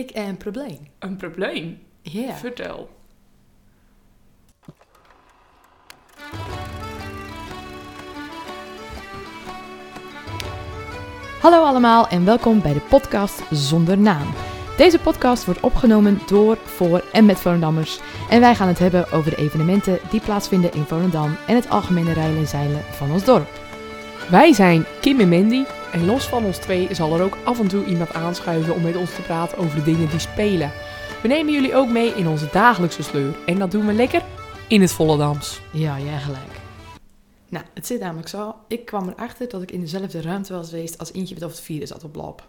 Ik heb een probleem. Een probleem? Ja. Vertel. Hallo allemaal en welkom bij de podcast Zonder Naam. Deze podcast wordt opgenomen door, voor en met Volendammers. En wij gaan het hebben over de evenementen die plaatsvinden in Volendam en het algemene rijden en zeilen van ons dorp. Wij zijn Kim en Mandy. En los van ons twee zal er ook af en toe iemand aanschuiven om met ons te praten over de dingen die spelen. We nemen jullie ook mee in onze dagelijkse sleur. En dat doen we lekker in het Volendams. Ja, jij gelijk. Nou, het zit namelijk zo. Ik kwam erachter dat ik in dezelfde ruimte was geweest als Eentje met of het vierde zat op lab.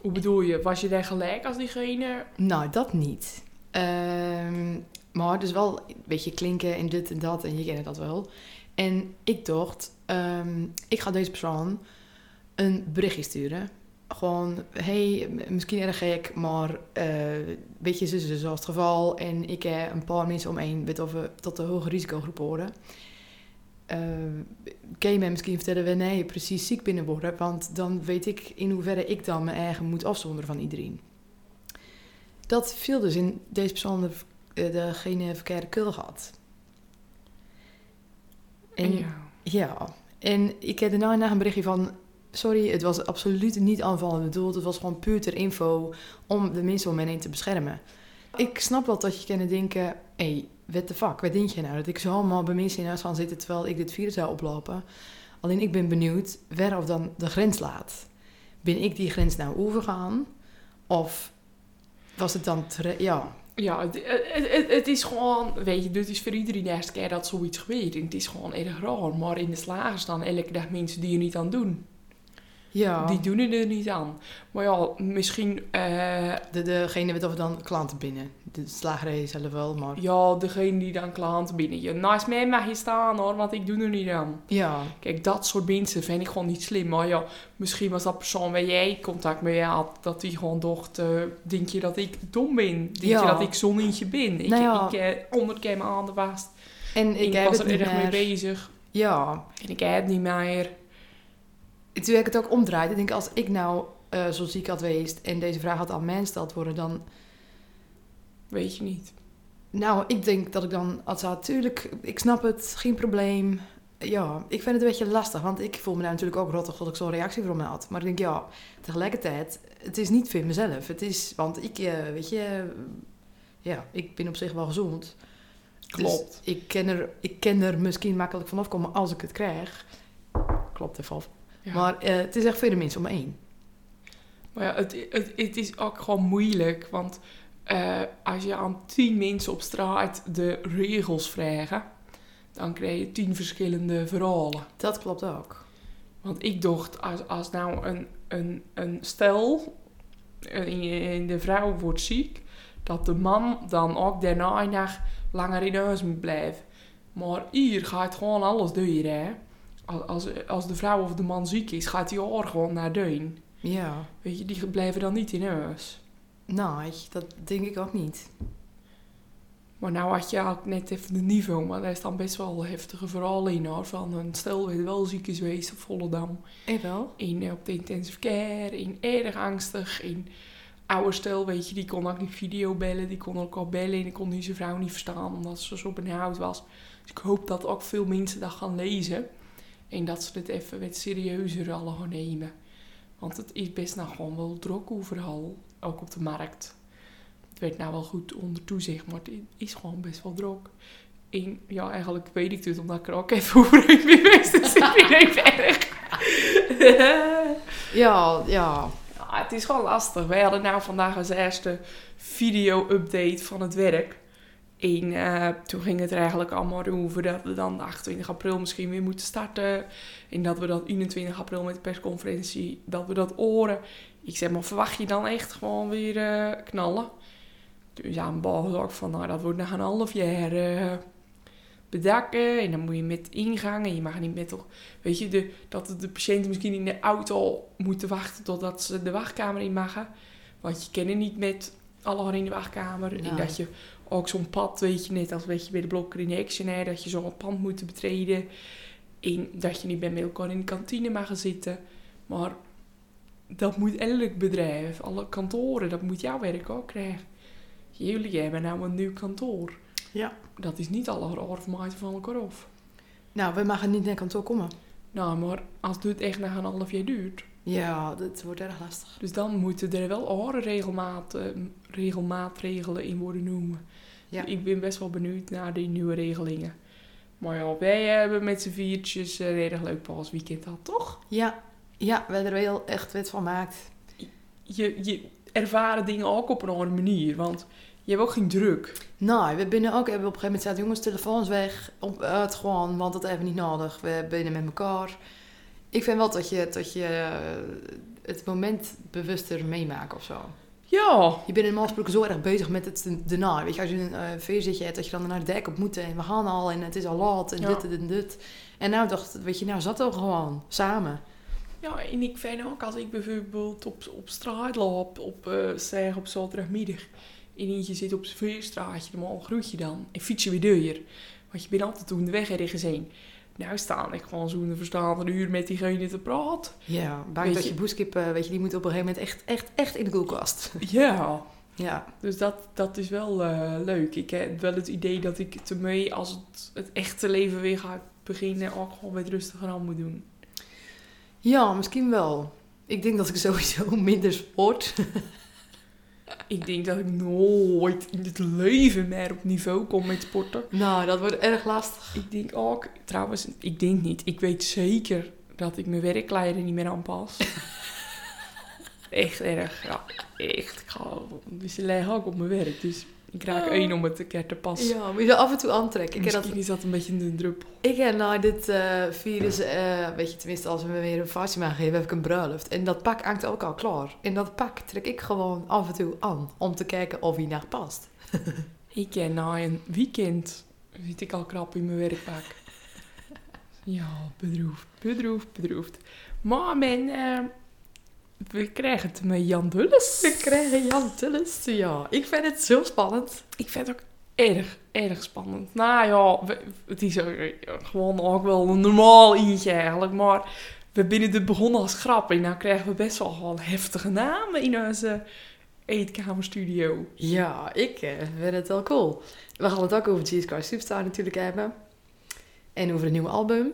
Hoe bedoel je? Was je daar gelijk als diegene? Nou, dat niet. Ehm, maar dus wel een beetje klinken en dit en dat en je kent dat wel. En ik dacht, ehm, ik ga deze persoon een berichtje sturen. Gewoon, hey, misschien erg gek, maar eh weet je, zo zoals het geval. En ik heb een paar mensen om me heen, weet of we tot de hoge risicogroep horen. Eh, kun je mij misschien vertellen wanneer je precies ziek binnen worden? Want dan weet ik in hoeverre ik dan mijn eigen moet afzonderen van iedereen. Dat viel dus in deze persoon de, eh, degene verkeerde kul had. En ja. ja, en ik heb daarna nog een berichtje van... Sorry, het was absoluut niet aanvallend bedoeld. Het was gewoon puur ter info om de mensen om mij heen te beschermen. Ik snap wel dat je kan denken... Hé, hey, what the fuck, wat denk je nou? Dat ik zo allemaal bij mensen in huis gaan zitten... terwijl ik dit virus zou oplopen. Alleen ik ben benieuwd waar of dan de grens laat. Ben ik die grens nou overgaan? Of was het dan... Ja, Ja, het, is gewoon, weet je, dit is voor iedereen de eerste keer dat zoiets gebeurt. Het is gewoon erg raar. Maar in de slager staan elke dag mensen die er niet aan doen. Ja. Die doen er niet aan. Maar ja, misschien, eh, De, degene met of dan klanten binnen. De slagerij zelf wel, maar... ja, degene die dan klanten binnen. Je naast mij mag je staan hoor, want ik doe er niet aan. Ja, Kijk, dat soort mensen vind ik gewoon niet slim. Maar ja, misschien was dat persoon waar jij contact mee had, dat die gewoon dacht, eh, denk je dat ik dom ben? Denk Ja. je dat ik zo'n eentje ben? Ik, Nou ja. ik honderd keer mijn handen vast. en ik, Ik, heb was het er erg mee bezig. Ja, En ik heb het niet meer. Toen ik het ook omdraaid. Ik denk, als ik nou eh, zo ziek had geweest en deze vraag had aan mij gesteld worden, dan... Weet je niet. Nou, ik denk dat ik dan had gezegd, tuurlijk, ik snap het, geen probleem. Ja, ik vind het een beetje lastig, want ik voel me nou natuurlijk ook rottig dat ik zo'n reactie voor me had. Maar ik denk, ja, tegelijkertijd, het is niet voor mezelf. Het is, want ik, eh, weet je, ja, ik ben op zich wel gezond. Klopt. Dus ik ken, er, ik ken er misschien makkelijk vanaf komen als ik het krijg. Klopt even af. Ja. Maar eh, het is echt veel mensen om heen. Maar ja, het, het, het is ook gewoon moeilijk. Want eh, als je aan tien mensen op straat de regels vraagt, dan krijg je tien verschillende verhalen. Dat klopt ook. Want ik dacht, als, als nou een, een, een stel, eh, en de vrouw wordt ziek, dat de man dan ook daarna nog langer in huis moet blijven. Maar hier gaat gewoon alles deur, hè. Als, als, de vrouw of de man ziek is, gaat die oor gewoon naar deun. Ja, Weet je, die blijven dan niet in huis. nou, dat denk ik ook niet. Maar nou had je ook net even de niveau, maar daar is dan best wel heftige verhalen in hoor. Van een stel weet wel ziek is geweest op Volendam. Ik wel. In, eh, op de intensive care, in erg angstig, in oude stel, weet je, die kon ook niet video bellen, die kon ook al bellen en ik kon die zijn vrouw niet verstaan omdat ze zo benauwd was. Dus ik hoop dat ook veel mensen dat gaan lezen en dat ze het even wat serieuzer alle gaan nemen. Want het is best nou gewoon wel druk overal, ook op de markt. Het werd nou wel goed onder toezicht, maar het is gewoon best wel druk. En ja, eigenlijk weet ik het, omdat ik er ook even overheen ben geweest, dus ik vind het even erg. Ja, ja. Ja, het is gewoon lastig. Wij hadden nou vandaag als eerste video-update van het werk. En eh, toen ging het er eigenlijk allemaal over dat we dan 28 april misschien weer moeten starten. En dat we dan 21 april met de persconferentie, dat we dat horen. Ik zeg maar, verwacht je dan echt gewoon weer eh, knallen? Dus aan bal ook van, nou dat wordt nog een half jaar eh, bedakken. En dan moet je met ingang en je mag niet met toch... Weet je, de, dat de patiënten misschien in de auto moeten wachten totdat ze de wachtkamer in mogen. Want je kent het niet met alle in de wachtkamer. En Nee. dat je ook zo'n pad, weet je, net als weet je, bij de blokker in Action, hè, dat je zo'n pand moet betreden. En dat je niet bij elkaar in de kantine mag gaan zitten. Maar dat moet elk bedrijf, alle kantoren, dat moet jouw werk ook krijgen. Jullie hebben nou een nieuw kantoor. Ja. Dat is niet alle orfmaten van elkaar af. Nou, we mogen niet naar kantoor komen. Nou, maar als dit echt na een half jaar duurt, Ja, dat wordt erg lastig. dus dan moeten er wel andere regelmaat, eh, regelmaatregelen in worden noemen. Ja. Ik ben best wel benieuwd naar die nieuwe regelingen. Maar ja, wij hebben met z'n viertjes een erg leuk paasweekend gehad, toch? Ja, ja, we hebben er wel echt wat van gemaakt. Je, je ervaren dingen ook op een andere manier, want je hebt ook geen druk. Nou, we binnen ook, hebben op een gegeven moment gezegd, jongens, telefoons weg, op, uit gewoon, want dat hebben we niet nodig. We binnen met elkaar. Ik vind wel dat je, dat je eh, het moment bewuster meemaakt of zo. Ja, Je bent in Malsbroek zo erg bezig met het daarna. Weet je, als je een uh, feestzitje hebt, dat je dan naar de dek op moet en we gaan al en het is al laat en Ja. dit en dit. En nou dacht, weet je, nou zat we gewoon samen. Ja, en ik vind ook als ik bijvoorbeeld op, op straat loop, op, eh zeg op zaterdagmiddag, en eentje zit op zijn veerstraatje, dan groet je dan en fiets je weer deur. Want je bent altijd toen de weg ergens heen. Nou sta ik gewoon zo'n verstaande uur met diegene te praten. Ja, Weet dat je- je boeskip, eh, weet je, die moet op een gegeven moment echt, echt, echt in de koelkast. Ja, Ja, dus dat, dat is wel eh, leuk. Ik heb wel het idee dat ik ermee, als het, het echte leven weer gaat beginnen, ook gewoon wat rustiger aan moet doen. ja misschien wel. Ik denk dat ik sowieso minder sport. Ik denk dat ik nooit in het leven meer op niveau kom met sporten. nou, dat wordt erg lastig. Ik denk ook, trouwens, ik denk niet. Ik weet zeker dat ik mijn werkkleider niet meer aanpas. echt erg, ja. Echt. Ik ga, dus ze leggen ook op mijn werk. Dus ik raak Oh. één om het een keer te passen. Ja, moet je af en toe aantrekken. Ik Misschien dat, is dat een beetje een druppel. ik heb nou dit eh, virus, eh, weet je, tenminste als we me weer een vaccin maken geven, heb ik een bruiloft. En dat pak hangt ook al klaar. En dat pak trek ik gewoon af en toe aan, om te kijken of hij naar past. Ik ken na een weekend zit ik al krap in mijn werkpak. ja, bedroefd, bedroefd, bedroefd. Maar eh, we krijgen het met Jan Dulles. We krijgen Jan Tullis. Ja, ik vind het zo spannend. Ik vind het ook erg, erg spannend. Nou ja, het is eh, gewoon ook wel een normaal eentje eigenlijk. Maar we binnen het begonnen als grap. En nou krijgen we best wel gewoon heftige namen in onze eetkamerstudio. Ja, ik eh, vind het wel cool. We gaan het ook over Jesus Christ Superstar natuurlijk hebben. En over een nieuw album.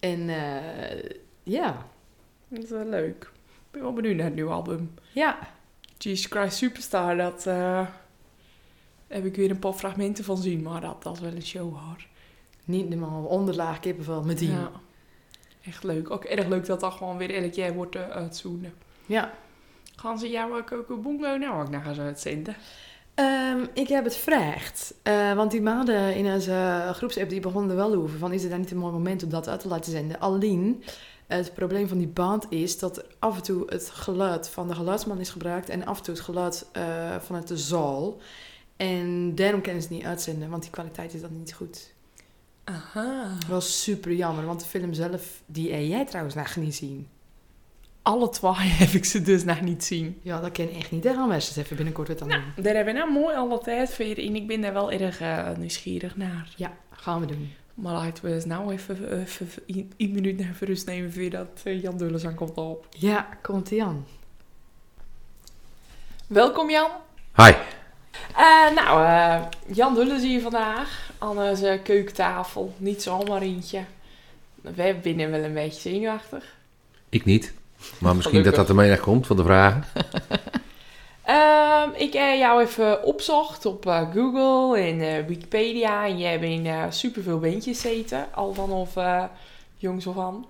En eh, ja, Dat is wel leuk. Ik ben wel benieuwd naar het nieuwe album. ja, Jesus Christ Superstar, dat eh, heb ik weer een paar fragmenten van zien. Maar dat, dat is wel een show hoor. niet normaal onderlaag kippenvel met die. Ja, echt leuk. Ook erg leuk dat dat gewoon weer elk jaar wordt uh, uitzoenden. Ja. Gaan ze jouw Coco Bongo nou ook nog eens uitzenden? Ehm, ik heb het gevraagd. Eh, want die maanden in onze groepsapp die begonnen er wel over. Van is het dan niet een mooi moment om dat uit te laten zenden? Alleen, het probleem van die band is dat er af en toe het geluid van de geluidsman is gebruikt. En af en toe het geluid eh, vanuit de zaal. En daarom kunnen ze het niet uitzenden, want die kwaliteit is dan niet goed. Aha. Wel super jammer, want de film zelf, die heb jij trouwens nog niet zien. Alle twee heb ik ze dus nog niet zien. Ja, dat ken ik echt niet. Daar gaan we eens even binnenkort wat aan Nou, doen. daar hebben we nou mooi alle tijd voor in. Ik ben daar wel erg eh, nieuwsgierig naar. Ja, gaan we doen. Maar laten we eens nou even, even, een, een minuut naar rust nemen voordat uh, Jan Dulles aankomt op. Ja, komt ie aan. Welkom Jan. Hi. Uh, nou, uh, Jan Dulles hier vandaag aan onze keukentafel. Niet zomaar eentje. We binnen wel een beetje zenuwachtig. Ik niet. Maar misschien Gelukkig. dat dat ermee naar komt van de vragen. uh, ik heb jou even opzocht op uh, Google en uh, Wikipedia. En jij hebt in superveel bandjes zitten. Al vanaf jongs of aan.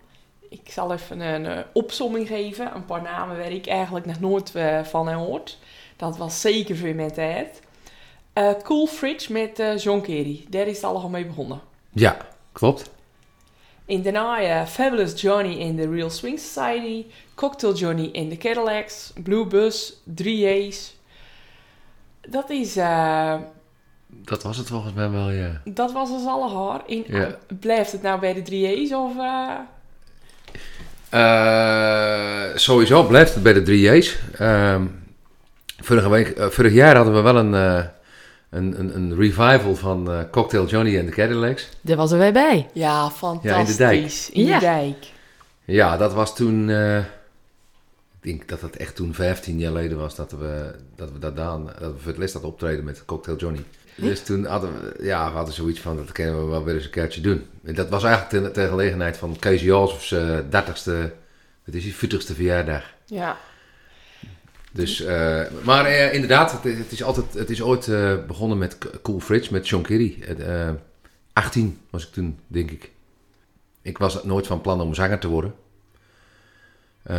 Ik zal even een opsomming geven. Een paar namen waar ik eigenlijk nog nooit van heb. Dat was zeker veel met het. Cool Fridge met John Kerry. Daar is het allemaal mee begonnen. Ja, klopt. In daarna Fabulous Johnny in The Real Swing Society. Cocktail Johnny in The Cadillacs. Blue Bus, 3A's. Dat is... uh, dat was het volgens mij wel, ja. Dat was ons allemaal. In, ja. Blijft het nou bij de 3A's of... Uh, sowieso blijft het bij de 3A's. Uh, vorige week, uh, vorig jaar hadden we wel een, een, een, een, revival van uh, Cocktail Johnny en de Cadillacs. Daar was er wij bij. Ja, fantastisch. Ja, in de dijk. In ja. de dijk. Ja, dat was toen... uh, ik denk dat het echt toen 15 jaar geleden was dat we dat we daar gedaan, dat we voor het les hadden optreden met Cocktail Johnny. Dus toen hadden we, ja, we hadden zoiets van, dat kunnen we wel weer eens een keertje doen. En dat was eigenlijk ter, ter gelegenheid van Kees Jolfs uh, 30ste, het is die 40ste verjaardag. Ja. Dus, eh, maar eh, inderdaad, het, is altijd, het is ooit eh, begonnen met Cool Fridge, met Sean Kerry. Eh 18 was ik toen, denk ik. Ik was nooit van plan om zanger te worden.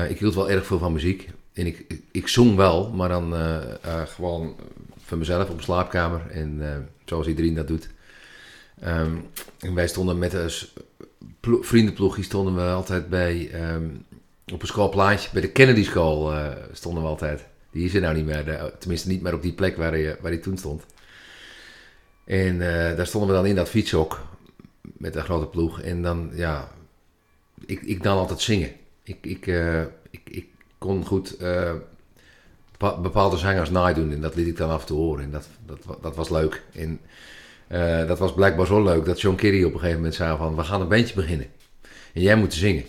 Ik hield wel erg veel van muziek. En ik, ik, zong wel, maar dan gewoon voor mezelf op slaapkamer. En zoals iedereen dat doet. Ehm, en wij stonden met een vriendenploegje stonden we altijd bij, ehm, op een schoolplaatje. Bij de Kennedy School eh, stonden we altijd. Die is er nou niet meer. tenminste niet meer op die plek waar hij, waar hij toen stond. En eh, daar stonden we dan in dat fietshok. Met een grote ploeg. En dan, ja... Ik, ik dan altijd zingen. Ik, ik, eh, ik, ik kon goed eh, bepa- bepaalde zangers nadoen. En dat liet ik dan af toe horen. En dat, dat, dat was leuk. En eh, dat was blijkbaar zo leuk dat John Kerry op een gegeven moment zei van... We gaan een bandje beginnen. En jij moet zingen.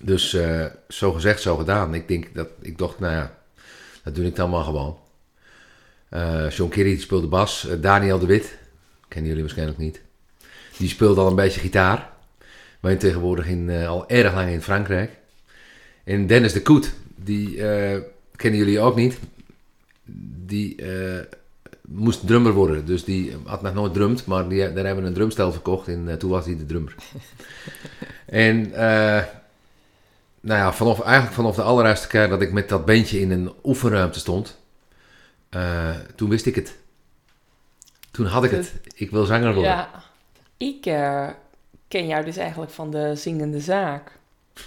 Dus eh, zo gezegd, zo gedaan. Ik, denk dat, ik dacht, nou ja, dat doe ik dan maar gewoon. Eh John Kerry speelde bas. Eh, Daniel de Wit, kennen jullie waarschijnlijk niet. Die speelde al een beetje gitaar. Woont tegenwoordig in, al erg lang in Frankrijk. En Dennis de Koet, die kennen jullie ook niet. Die moest drummer worden. Dus die had nog nooit drumd, maar die, daar hebben we een drumstel verkocht en toen was hij de drummer. en eh, nou ja, vanaf, eigenlijk vanaf de allereerste keer dat ik met dat bandje in een oefenruimte stond, eh, toen wist ik het. Toen had ik het. Ik wil zanger worden. Ja. Ik ken jou dus eigenlijk van de zingende zaak.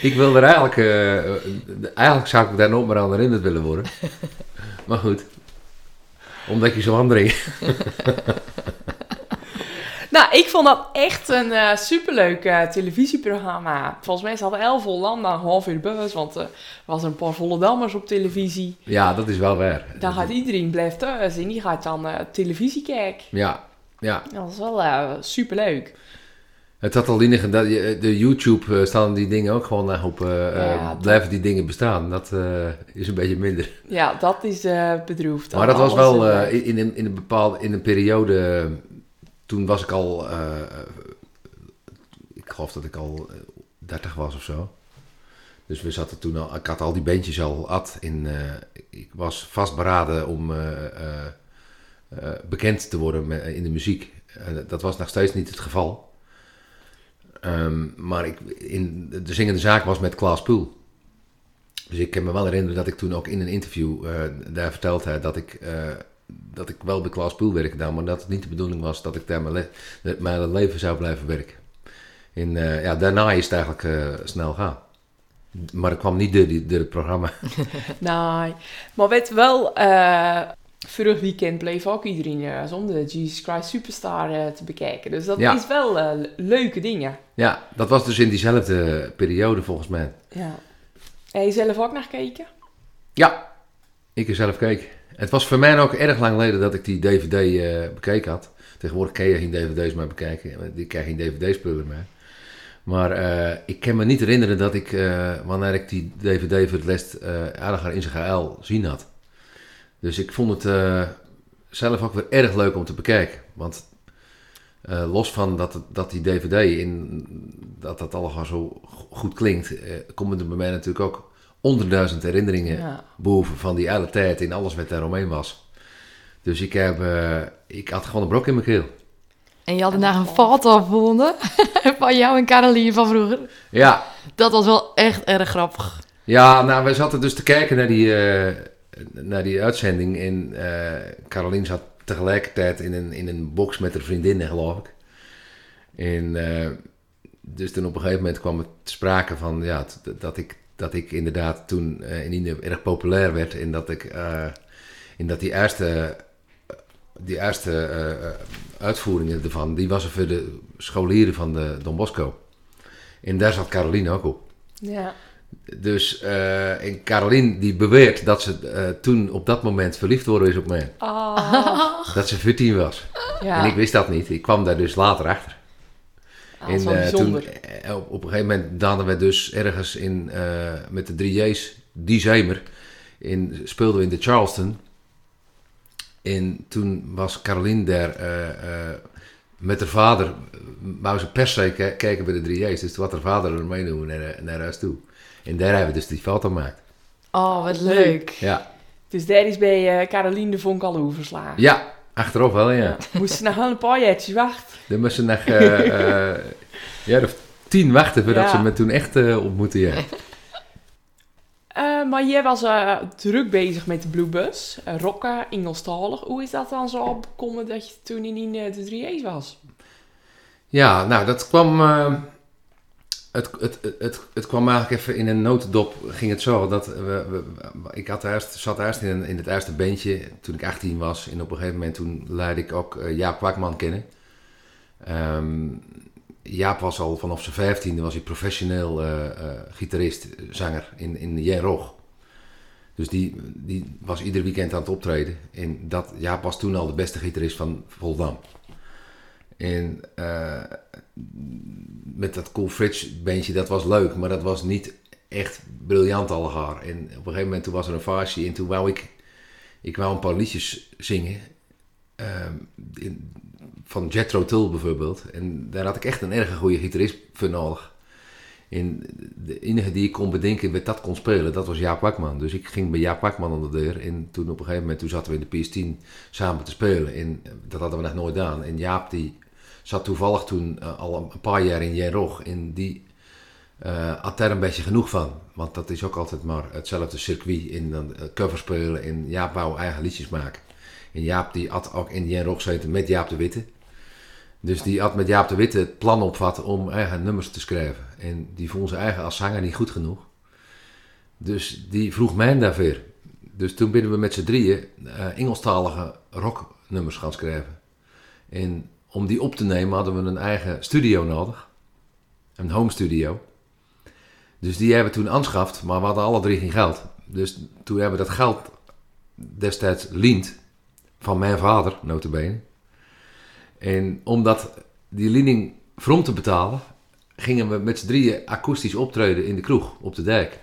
ik wil er eigenlijk, eh, eigenlijk zou ik daar nooit meer aan herinnerd willen worden. Maar goed, omdat je zo aandringt. Nou, ik vond dat echt een eh, superleuk eh, televisieprogramma. Volgens mij zat elf Hollanda een half uur bus, want er was een paar Vollendammers op televisie. Ja, dat is wel waar. Dan gaat iedereen blijft thuis en die gaat dan eh, televisie kijken. Ja, ja. Dat was wel superleuk. Het had al je- de YouTube staan die dingen ook gewoon op, Ja, dat- blijven die dingen bestaan. Dat is een beetje minder. Ja, dat is eh bedroefd. Maar dat was wel in, in, in een bepaalde, in een periode, toen was ik al, eh, ik geloof dat ik al eh, 30 was of zo. Dus we zaten toen al, ik had al die bandjes al at in, eh, ik was vastberaden om eh, eh, eh, bekend te worden in de muziek. Eh, dat was nog steeds niet het geval. Ehm, maar ik, in, de zingende zaak was met Klaas Poel. Dus ik kan me wel herinneren dat ik toen ook in een interview eh, daar verteld heb dat ik, eh, dat ik wel bij Klaas Poel werk gedaan, maar dat het niet de bedoeling was dat ik daar mijn, le- dat mijn leven zou blijven werken. En eh, ja, daarna is het eigenlijk eh, snel gaan. Maar ik kwam niet door, die, door het programma. Nee, maar weet wel, eh vorig weekend bleef ook iedereen zonder de Jesus Christ Superstar te bekijken. Dus dat Ja. is wel leuke dingen. Ja, dat was dus in diezelfde periode volgens mij. Ja. Heb je zelf ook naar gekeken? Ja, ik er zelf keek. Het was voor mij ook erg lang geleden dat ik die DVD eh, bekeken had. Tegenwoordig kan je geen DVD's meer bekijken. want Ik krijg geen DVD-speler meer. Maar eh, ik kan me niet herinneren dat ik, eh, wanneer ik die DVD voor het les eh aardiger in zijn GL zien had. Dus ik vond het eh, zelf ook weer erg leuk om te bekijken. Want eh, los van dat, het- dat die DVD, in, dat dat allemaal zo go- goed klinkt, eh, komen er bij mij natuurlijk ook honderdduizend herinneringen Ja. boven van die hele tijd in alles wat daaromheen was. Dus ik, heb, eh, ik had gewoon een brok in mijn keel. En je had daarna een foto gevonden van jou en Caroline van vroeger. Ja, Dat was wel echt erg grappig. ja nou, we zaten dus te kijken naar die, eh, naar die uitzending. En eh Caroline zat tegelijkertijd in een, in een box met haar vriendinnen, geloof ik. En eh, dus toen op een gegeven moment kwam het te sprake van ja, dat, ik, dat ik inderdaad toen eh, in Ine erg populair werd. En dat ik eh, in dat die eerste, die eerste eh, eh, uitvoeringen ervan, die was er voor de scholieren van de Don Bosco. En daar zat Caroline ook op. Ja. Dus, eh, en Caroline die beweert dat ze eh, toen op dat moment verliefd worden is op mij. Ah. Dat ze 14 was. ja. En ik wist dat niet. Ik kwam daar dus later achter. Wel eh, toen, eh, op, op een gegeven moment daden we dus ergens in, eh, met de 3J's, die zomer, in, speelden we in de Charleston. En toen was Caroline daar met haar vader, wou ze per se ki- kijken bij de 3J's. Dus toen had haar vader er meenemen naar, naar huis toe. En daar hebben we dus die foto gemaakt. Oh, wat leuk. Ja, Dus daar is bij Caroline de Vonk al overslagen. ja achteraf wel, ja. Moest ze nog wel een paar jaartjes wachten. Dan moesten nog eh, eh, ja, of tien wachten voordat Ja. ze me toen echt eh, ontmoetten, ja. Maar jij was druk bezig met de Bluebus. Uh, rocken, Engelstalig. Hoe is dat dan zo opgekomen dat je toen in de 3A's was? Ja, nou, dat kwam. Het, het, het, het, kwam eigenlijk even in een notendop. Ging het zo dat we, ik had eerst, zat eerst in, in het eerste bandje toen ik 18 was. En op een gegeven moment toen leidde ik ook eh, Jaap Kwakman kennen. Ehm, Jaap was al vanaf zijn vijftiende was hij professioneel eh, eh, gitarist, zanger in, in Jen Rog. Dus die, die was ieder weekend aan het optreden. En dat, Jaap was toen al de beste gitarist van Voldam. En eh, met dat Cool Fridge bandje, dat was leuk, maar dat was niet echt briljant allegaar. En op een gegeven moment toen was er een vaasje en toen wou ik, ik wou een paar liedjes zingen. ehm, in- van Jethro Tull bijvoorbeeld. En daar had ik echt een erg goede gitarist voor nodig. En de enige die ik kon bedenken met dat kon spelen, dat was Jaap Wakman. Dus ik ging bij Jaap Wakman aan de deur. En toen op een gegeven moment toen zaten we in de PS10 samen te spelen. En dat hadden we nog nooit gedaan. En Jaap die zat toevallig toen eh, al een paar jaar in Jenrog. En die eh, had daar een beetje genoeg van. Want dat is ook altijd maar hetzelfde circuit. In dan eh, cover spelen. En Jaap wou eigen liedjes maken. En Jaap die had ook in Jenrog gezeten met Jaap de Witte. Dus die had met Jaap de Witte het plan opvat om eigen nummers te schrijven. En die vond zijn eigen als zanger niet goed genoeg. Dus die vroeg mij daarvoor. Dus toen binnen we met z'n drieën eh, Engelstalige rocknummers gaan schrijven. En om die op te nemen hadden we een eigen studio nodig. Een home studio. Dus die hebben we toen aanschaft, maar we hadden alle drie geen geld. Dus toen hebben we dat geld destijds leend van mijn vader, notabene. En omdat die lening from te betalen, gingen we met z'n drieën akoestisch optreden in de kroeg op de dijk.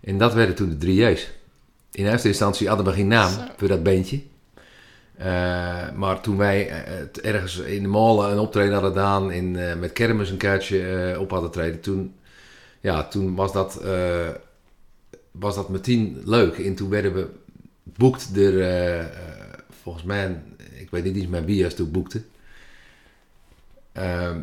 En dat werden toen de drie J's. In eerste instantie hadden we geen naam voor dat bandje. Eh, maar toen wij eh, het ergens in de molen een optreden hadden gedaan, in, eh, met kermis een kaartje op hadden treden, toen, ja, toen was, dat, was dat meteen leuk. En toen werden we boekt door, volgens mij, ik weet niet eens wie als toen boekte. Ehm,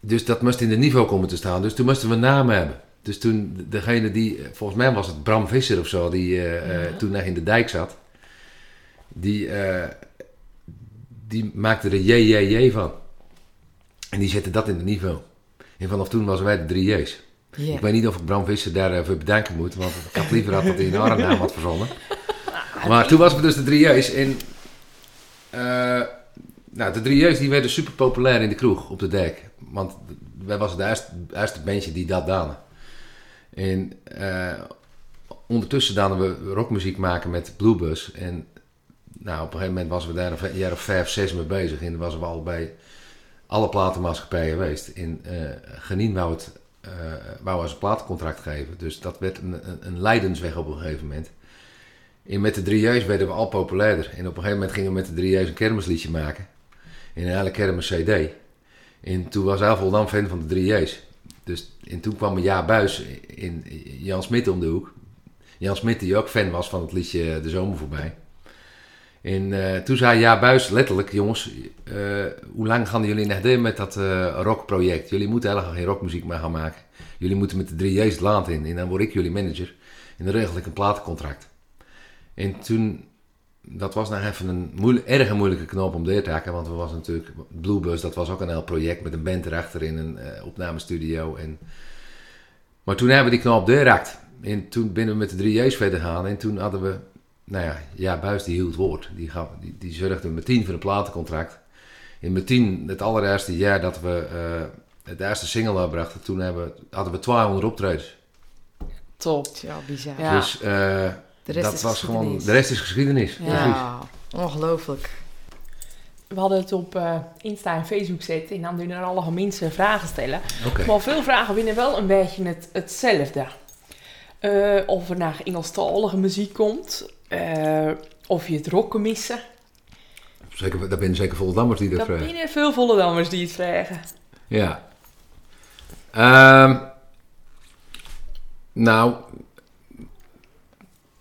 dus dat moest in de niveau komen te staan. Dus toen moesten we een naam hebben. Dus toen, degene die, volgens mij was het Bram Visser of zo, die Ja. toen nog in de dijk zat. Die, eh, die maakte er JJJ van. En die zette dat in het niveau. En vanaf toen was wij de drie J's. Ik weet niet of ik Bram Visser daarvoor bedanken moet, want ik had liever had dat hij een andere naam had verzonnen. Maar toen was we dus de drie J's. En eh, nou, de drie J's die werden super populair in de kroeg op de dijk. Want wij was het eerste, eerste bandje die dat daden. En eh, ondertussen daden we rockmuziek maken met Bluebus. En nou, op een gegeven moment was we daar een jaar of vijf, zes mee bezig. En was we al bij alle platenmaatschappijen geweest. En eh Genien wou, het, eh wou een platencontract geven. Dus dat werd een, een, een leidensweg op een gegeven moment. En met de 3J's werden we al populairder. En op een gegeven moment gingen we met de 3J's een kermisliedje maken. In een hele kermis CD. En toen was hij Voldam fan van de 3J's. Dus, en toen kwam een jaar buis in Jan Smit om de hoek. Jan Smit die ook fan was van het liedje De Zomer Voorbij. En eh, toen zei Ja Buis letterlijk, jongens, eh, hoe lang gaan jullie nog met dat eh, rockproject? Jullie moeten helemaal geen rockmuziek meer gaan maken. Jullie moeten met de 3J's het land in. En dan word ik jullie manager. En dan regel ik een platencontract. En toen, dat was nog even een moeilijk, erg moeilijke knoop om door te hakken. Want we was natuurlijk, Bluebus, dat was ook een heel project met een band erachter in een opnamestudio. En, maar toen hebben we die knoop doorgehakt. En toen binnen we met de 3J's verder gaan. En toen hadden we, nou ja, ja Buis die hield woord. Die, gaf, die, die zorgde meteen voor een platencontract. En meteen, het allereerste jaar dat we eh, het eerste single uitbrachten, toen hebben, hadden we 200 optredens. Top. Ja, bizar. Ja. Dus eh, De rest dat is was gewoon, geschiedenis. de rest is geschiedenis. Ja. Ongelooflijk. we hadden het op eh, Insta en Facebook zetten en dan doen er alle mensen vragen stellen. Oké. Maar veel vragen winnen wel een beetje het, hetzelfde. Eh, of er naar Engelstalige muziek komt. Eh, of je het rocken missen. Zeker, daar ben zeker Voldammers die dat Dat vragen. binnen veel Vollendammers die het vragen. Ja. Ehm, nou,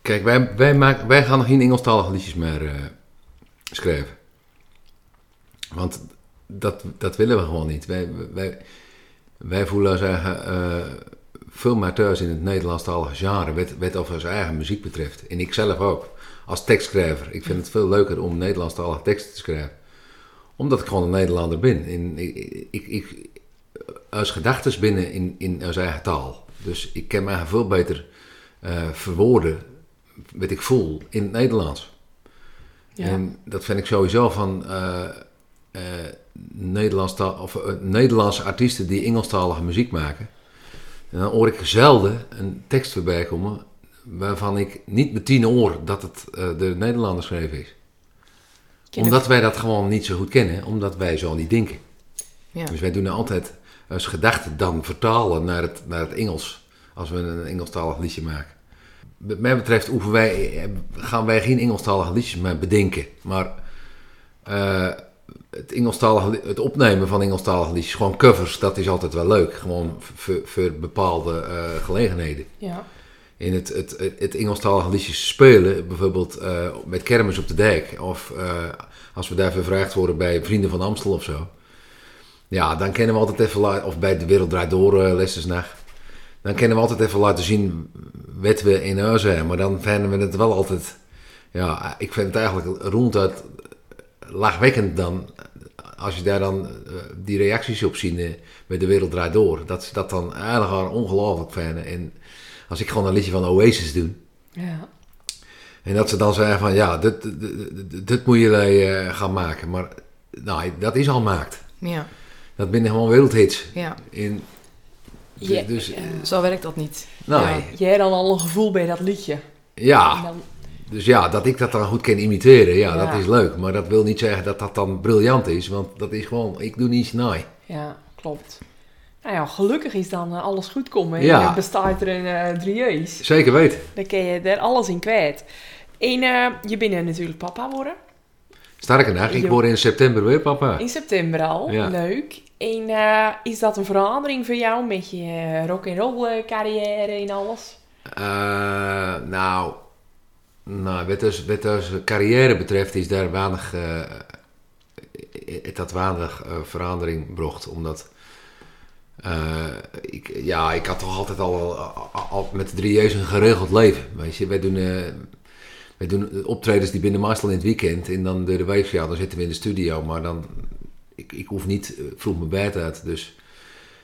kijk, wij, wij, maken, wij gaan nog geen Engelstalige liedjes meer eh, schrijven. Want dat, dat willen we gewoon niet. Wij, wij, wij voelen ons eigen, thuis in het Nederlandstalige genre, wat, wat of onze eigen muziek betreft. En ik zelf ook, als tekstschrijver. Ik vind het veel leuker om Nederlandstalige teksten te schrijven. Omdat ik gewoon een Nederlander ben. En ik, ik, ik, als gedachten binnen in, in onze eigen taal. Dus ik kan mij veel beter eh, verwoorden wat ik voel in het Nederlands. Ja. En dat vind ik sowieso van eh eh, Nederlandsta- of, Nederlandse artiesten die Engelstalige muziek maken. En dan hoor ik zelden een tekst voorbij komen waarvan ik niet meteen hoor dat het eh de Nederlander geschreven is. Ken Omdat wij dat gewoon niet zo goed kennen, omdat wij zo niet denken. Ja. Dus wij doen altijd als gedachten dan vertalen naar het, naar het Engels. Als we een Engelstalig liedje maken. Wat mij betreft wij, gaan wij geen Engelstalige liedjes meer bedenken. Maar eh, het, Engelstalige, li- het opnemen van Engelstalige liedjes, gewoon covers, dat is altijd wel leuk. Gewoon voor, bepaalde eh, gelegenheden. Ja. In het, het, het, Engelstalige liedjes spelen, bijvoorbeeld eh, met kermis op de dijk. Of eh, als we daarvoor gevraagd worden bij Vrienden van Amstel of zo. Ja, dan kennen we altijd even, of bij De Wereld Draait Door, Lestersnacht. Dan kunnen we altijd even laten zien wat we in huis hebben. Maar dan vinden we het wel altijd, ja, ik vind het eigenlijk ronduit lachwekkend dan. Als je daar dan eh, die reacties op ziet eh, bij De Wereld Draait Door. Dat ze dat dan eigenlijk ongelooflijk vinden. En als ik gewoon een liedje van Oasis doe. Ja. En dat ze dan zeggen van ja, dit, dit, dit, dit moet jullie eh, gaan maken. Maar nou, dat is al gemaakt. Ja, Dat binnen gewoon wereldhits. ja. In, Ja, dus. Zo werkt dat niet. nou, Ja. ja. Jij hebt dan al een gevoel bij dat liedje. En ja, dan, dus ja, dat ik dat dan goed kan imiteren, ja, Ja. dat is leuk. Maar dat wil niet zeggen dat dat dan briljant is, want dat is gewoon, ik doe niets naai. ja, klopt. Nou ja, gelukkig is dan eh, alles goed komen. Ja. bestaat er een eh drieërs. Zeker weten. Dan kun je er alles in kwijt. En eh, je bent natuurlijk papa worden. Sterker nog, ik word in september weer papa. In september al. Ja. Leuk. En is dat een verandering voor jou met je rock and roll carrière en alles? Nou, nou wat, dus, wat carrière betreft is daar weinig, eh, het had weinig eh, verandering gebracht. Omdat, eh, ik, ja, ik had toch altijd al, al, met de drie een geregeld leven. Weet je, wij doen, eh, wij doen optredens die binnen meestal in het weekend. En dan de week, ja, dan zitten we in de studio. Maar dan, ik, ik hoef niet eh, vroeg mijn bed uit, dus...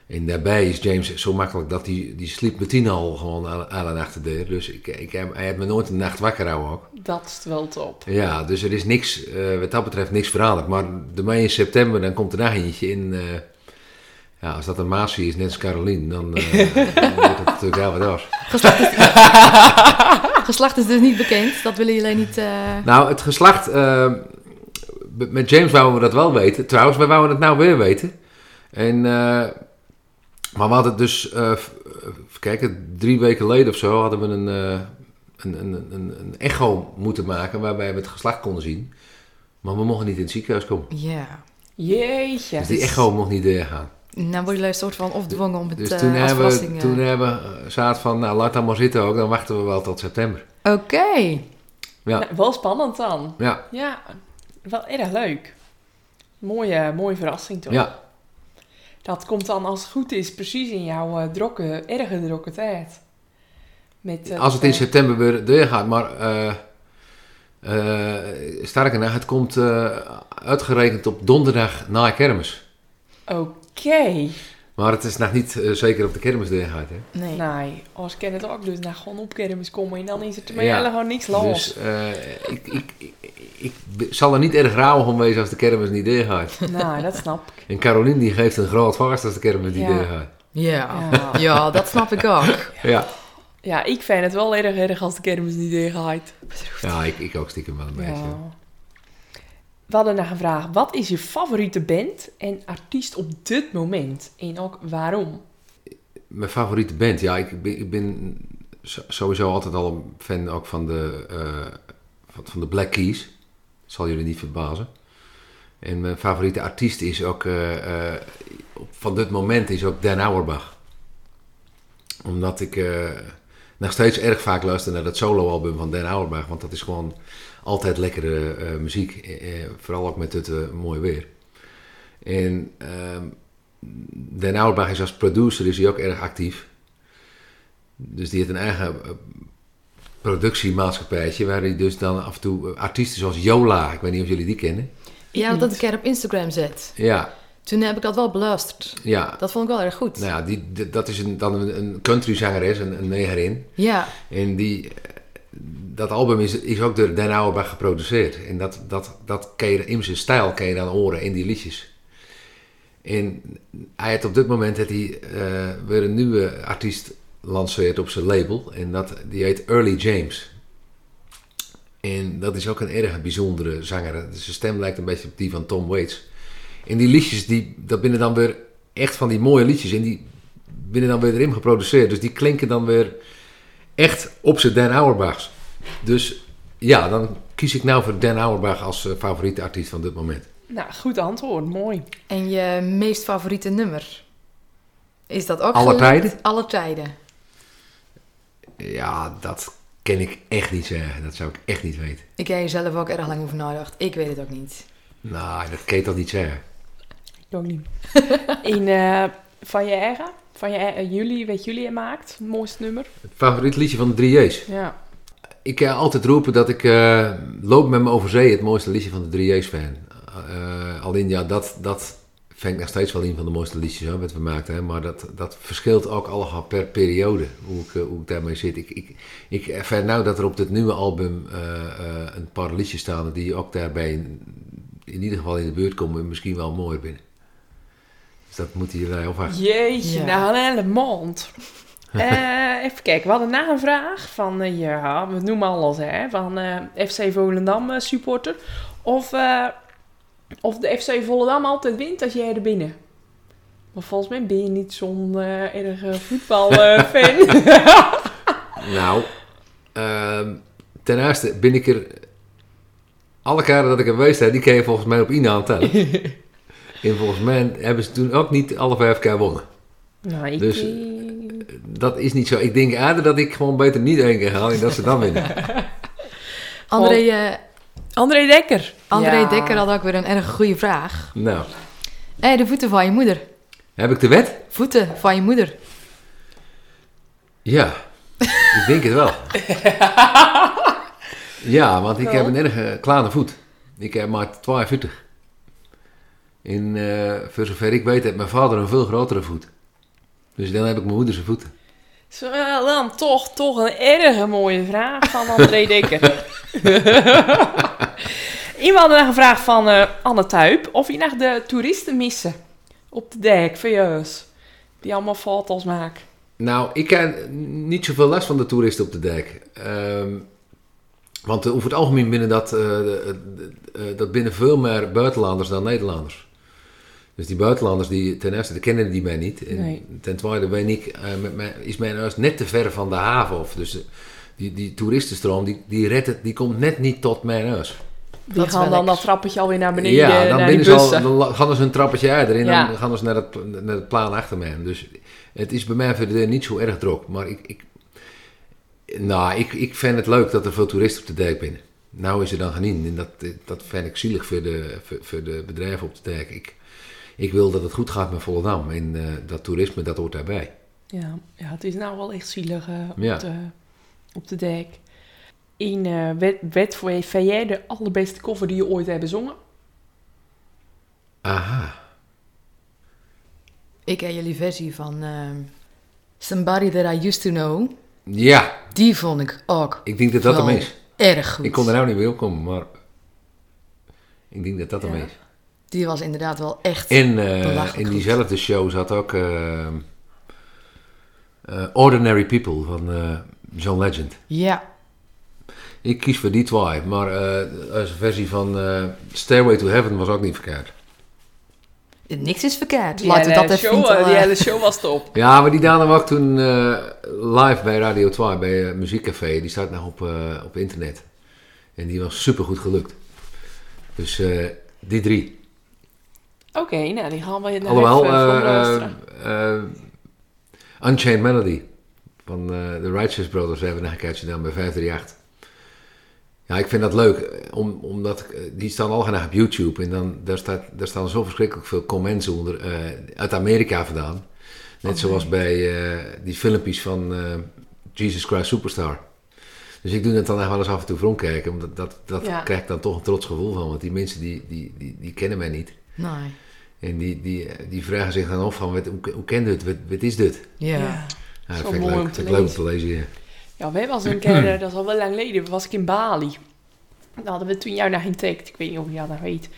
En daarbij is James zo makkelijk dat hij die sliep meteen al gewoon alle nachten deur. Dus ik, ik, heb- hij heeft me nooit een nacht wakker gehouden ook. Dat is wel top. Ja, dus er is niks, eh, wat dat betreft niks veranderd. Maar de mei in september, dan komt er nog eentje in. eh, ja, als dat een Maasje is, net als Caroline, dan, eh, dan wordt het natuurlijk heel wat anders. Geslacht is, geslacht is dus niet bekend. Dat willen jullie niet... eh, Nou, het geslacht, eh, met James wouden we dat wel weten. Trouwens, wij wouden het nou weer weten. En, eh, maar we hadden dus, eh, even kijken, drie weken geleden of zo hadden we een, eh, een, een, een, een echo moeten maken waarbij we het geslacht konden zien. Maar we mochten niet in het ziekenhuis komen. Ja. Jeetje. Dus die echo mocht niet doorgaan. Nou worden jullie een soort van opdwongen om het Dus eh, toen hebben, verrassing... we, eh, toen hebben we zaten van, nou laat dat maar zitten ook, dan wachten we wel tot september. Oké. Ja. Nou, wel spannend dan. Ja, Ja, wel erg leuk. Mooie, mooie verrassing toch? ja. Dat komt dan als het goed is precies in jouw eh, drokke, erge drokke tijd. Met, eh, Als het in eh, september weer doorgaat, maar sterker nog, het komt uitgerekend op donderdag na kermis. Oké. Maar het is nog niet eh, zeker op de kermis doorgaat. Hè? Nee. Nee, als ik het ook dus nou gewoon op kermis komen en dan is er te Ja. gewoon niks los. Dus eh, ik, ik, ik, ik zal er niet erg rauw om wezen als de kermis niet doorgaat. Nou, dat snap ik. En Caroline die geeft een groot vast als de kermis niet Ja. doorgaat. Ja. Ja. ja, dat snap ik ook. Ja, Ja, ik vind het wel erg erg als de kermis niet doorgaat. ja ik, ik ook stiekem wel een beetje. We hadden nog een vraag. Wat is je favoriete band en artiest op dit moment? En ook waarom? Mijn favoriete band, ja, ik ben, ik ben so- sowieso altijd al een fan ook van de, eh, van, de Black Keys. Dat zal jullie niet verbazen. En mijn favoriete artiest is ook, eh, eh, van dit moment is ook Dan Auerbach. Omdat ik nog steeds erg vaak luister naar dat soloalbum van Dan Auerbach. Want dat is gewoon altijd lekkere eh, muziek. eh, eh, vooral ook met het mooie weer. En ehm Dan Auerbach is als producer is hij ook erg actief. Dus die heeft een eigen productiemaatschappijtje. Waar hij dus dan af en toe artiesten zoals Yola, ik weet niet of jullie die kennen. Ja, dat ik er op Instagram zet. Ja, Toen heb ik dat wel beluisterd. ja. Dat vond ik wel erg goed. Nou ja, die, dat is een, dan een, een countryzangeres, een, een negerin. Ja, En die, dat album is, ook door Dan Auerbach geproduceerd. En dat, dat, dat je, in zijn stijl kan je dan horen in die liedjes. En hij heeft op dit moment heeft hij, eh, weer een nieuwe artiest lanceert op zijn label. En dat, die heet Early James. En dat is ook een erg bijzondere zanger. Zijn stem lijkt een beetje op die van Tom Waits. En die liedjes, die, dat binnen dan weer echt van die mooie liedjes. En die binnen dan weer erin geproduceerd. Dus die klinken dan weer echt op zijn Dan Auerbachs. Dus ja, dan kies ik nou voor Dan Auerbach als eh, favoriete artiest van dit moment. Nou, goed antwoord. Mooi. en je meest favoriete nummer? Is dat ook Alle tijden? Alle tijden. Ja, dat ken ik echt niet zeggen. Dat zou ik echt niet weten. Ik heb hier zelf ook erg lang over nagedacht. Ik weet het ook niet. Nou, dat kan je toch niet zeggen. Ik ook niet. en eh, van je eigen? Van je, eigen- jullie, weet jullie maakt? Het mooiste nummer? Het favoriet liedje van de 3J's. Ja. Ik kan altijd roepen dat ik eh, Loop met me over zee het mooiste liedje van de 3J's fan. Eh, alleen ja, dat, dat vind ik nog steeds wel een van de mooiste liedjes hoor, wat we maakten. Hè? Maar dat, dat verschilt ook allemaal per periode hoe ik, eh, hoe ik daarmee zit. Ik, ik, ik ervaar nou dat er op dit nieuwe album eh, eh, een paar liedjes staan die ook daarbij in, in ieder geval in de buurt komen en misschien wel mooier binnen. Dat moeten jullie afwachten. Jeetje, Ja. nou een hele mond. Eh, even kijken, we hadden na een vraag van, eh, ja, we noemen alles, hè, van eh, FC Volendam eh, supporter. Of, eh, of de FC Volendam altijd wint als jij er binnen. Maar volgens mij ben je niet zo'n eh erge voetbalfan. Nou, ehm, ten eerste ben ik er... Alle keren dat ik er geweest ben, die ken je volgens mij op één hand tellen. En volgens mij hebben ze toen ook niet alle vijf keer wonnen. nou, ik... Dus, eh, Dat is niet zo. Ik denk eerder dat ik gewoon beter niet één keer ga en dat ze dan winnen. André, eh, André Dekker. André Ja. Dekker had ook weer een erg goede vraag. Nou, Hé, de voeten van je moeder. heb ik de wet? Voeten van je moeder. Ja, ik denk het wel. Ja, want ik heb een erg kleine voet. Ik heb maar 42. En eh, voor zover ik weet heeft mijn vader een veel grotere voet. Dus dan heb ik mijn moeder zijn voeten. Zo, dan toch, toch een erg mooie vraag van André Dekker. Iemand had een vraag van eh, Anne Tuip. Of je nog de toeristen missen op de dek van. Die allemaal foto's maken. Nou, ik heb niet zoveel last van de toeristen op de dijk. Ehm, want over het algemeen binnen dat, eh, dat binnen veel meer buitenlanders dan Nederlanders. Dus die buitenlanders, die, ten eerste, die kennen die mij niet. En Nee. ten tweede ben ik, eh, met mijn, is mijn huis net te ver van de haven. Of, dus eh, die, die toeristenstroom, die, die, redt het, die komt net niet tot mijn huis. Die Dat gaan dan dat trappetje alweer naar beneden, ja, dan, naar die al, dan gaan ze een trappetje uit en Ja. dan gaan ze naar het, naar het plan achter mij. Dus het is bij mij verder niet zo erg druk. Maar ik, ik, nou, ik, ik vind het leuk dat er veel toeristen op de dijk binnen. Nou is er dan geen en dat, dat vind ik zielig voor de, voor, voor de bedrijven op de dijk. Ik, ik wil dat het goed gaat met Volendam en eh, dat toerisme, dat hoort daarbij. Ja, ja, het is nou wel echt zielig eh, Ja. op, de, op de dek. In eh wet, wet voor je, vind jij de allerbeste cover die je ooit hebt bezongen? Aha. Ik heb jullie versie van ehm, Somebody That I Used To Know. Ja, Die vond ik ook ik denk dat dat hem is. erg goed. Ik kon er nou niet meer opkomen, maar ik denk dat dat hem Ja. is. Die was inderdaad wel echt... En eh, Belachelijk in goed. diezelfde show zat ook eh, eh, Ordinary People van eh, John Legend. Ja, Ik kies voor die twee, maar eh als een versie van eh, Stairway to Heaven was ook niet verkeerd. Niks is verkeerd. Die Laten we hele dat even show, eh, eh, Die hele show was top. Ja, maar die we ook toen eh, live bij Radio 2, bij eh, Muziekcafé. Die staat nog op, eh, op internet. En die was super goed gelukt. Dus eh, die drie. Oké, nou die gaan we naar Alhoewel, even van eh, eh, eh, Unchained Melody van eh, de Righteous Brothers hebben we nog een keertje gedaan bij 538. Ja, ik vind dat leuk, eh, om, omdat eh, die staan al graag op YouTube en dan, daar, staat, daar staan zo verschrikkelijk veel comments onder, eh, uit Amerika vandaan. Net Oh, zoals bij eh, die filmpjes van eh, Jesus Christ Superstar. Dus ik doe het dan echt wel eens af en toe voor omkijken, omdat dat, dat Ja. krijg ik dan toch een trots gevoel van, want die mensen die, die, die, die kennen mij niet. Nee. En die, die, die vragen zich dan af van, wat, hoe, hoe kent het? Wat, wat is dit? Ja. Ja, dat Zo vind ik mooi leuk. om te leuk om te lezen, ja. Ja, wij was een keer, eh, dat is al wel lang geleden, was ik in Bali. Dan hadden we toen jou naar getrekt, ik weet niet of je dat weet.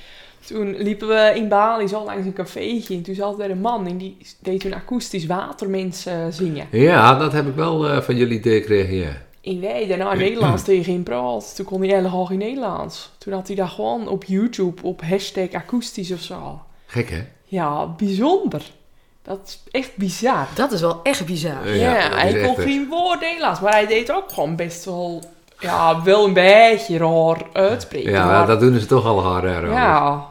Toen liepen we in Bali zo langs een cafeetje en toen zat er een man en die deed toen akoestisch watermensen zingen. Ja, dat heb ik wel eh, van jullie gekregen, ja. En wij daarna Nederlands tegen hem praat. Toen kon hij helemaal geen Nederlands. Toen had hij dat gewoon op YouTube op hashtag akoestisch of zo. Gek, hè? Ja, bijzonder. Dat is echt bizar. Dat is wel echt bizar. Ja, hij kon echt, geen woord Nederlands, maar hij deed ook gewoon best wel, ja, wel een beetje raar uitspreken. Ja, maar- dat doen ze toch al haar raar ja.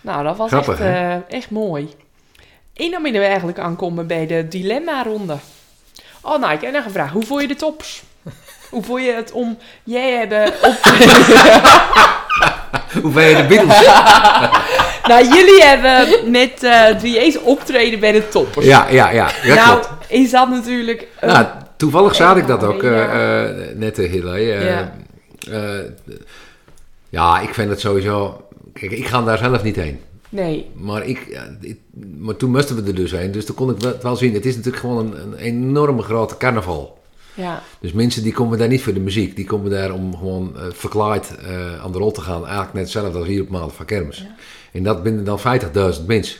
nou dat was Grappig, echt, eh, echt mooi. En dan we eigenlijk aankomen bij de dilemma-ronde. Oh, nou, ik heb nog een vraag. Hoe vond je de tops? Hoe vond je het om... Jij hebben op... Hoe ben je de Beatles? nou, jullie hebben met eh 3A's optreden bij de toppers. ja, ja, ja. ja nou, klopt. is dat natuurlijk... een- Nou, toevallig zag ik dat Ja, ook eh, eh, net jullie. eh, Ja. ja, ik vind het sowieso... Kijk, ik ga daar zelf niet heen. nee, Maar, ik, maar toen moesten we er dus heen. Dus toen kon ik wel, wel zien. Het is natuurlijk gewoon een, een enorme grote carnaval. Ja. Dus mensen die komen daar niet voor de muziek. Die komen daar om gewoon eh, verklaard eh, aan de rol te gaan. Eigenlijk net hetzelfde als hier op Maand van Kermis. Ja. En dat binnen dan 50.000 mensen.